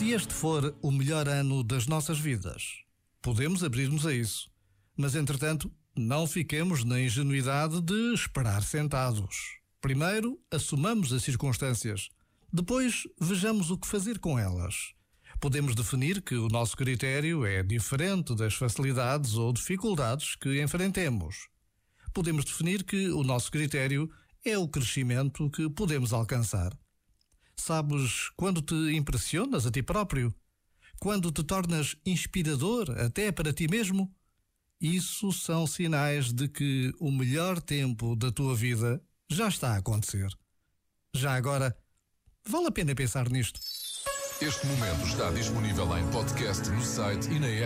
Se este for o melhor ano das nossas vidas, podemos abrir-nos a isso. Mas, entretanto, não fiquemos na ingenuidade de esperar sentados. Primeiro, assumamos as circunstâncias. Depois, vejamos o que fazer com elas. Podemos definir que o nosso critério é diferente das facilidades ou dificuldades que enfrentemos. Podemos definir que o nosso critério é o crescimento que podemos alcançar. Sabes quando te impressionas a ti próprio? Quando te tornas inspirador até para ti mesmo? Isso são sinais de que o melhor tempo da tua vida já está a acontecer. Já agora, vale a pena pensar nisto. Este momento está disponível em podcast no site e na app.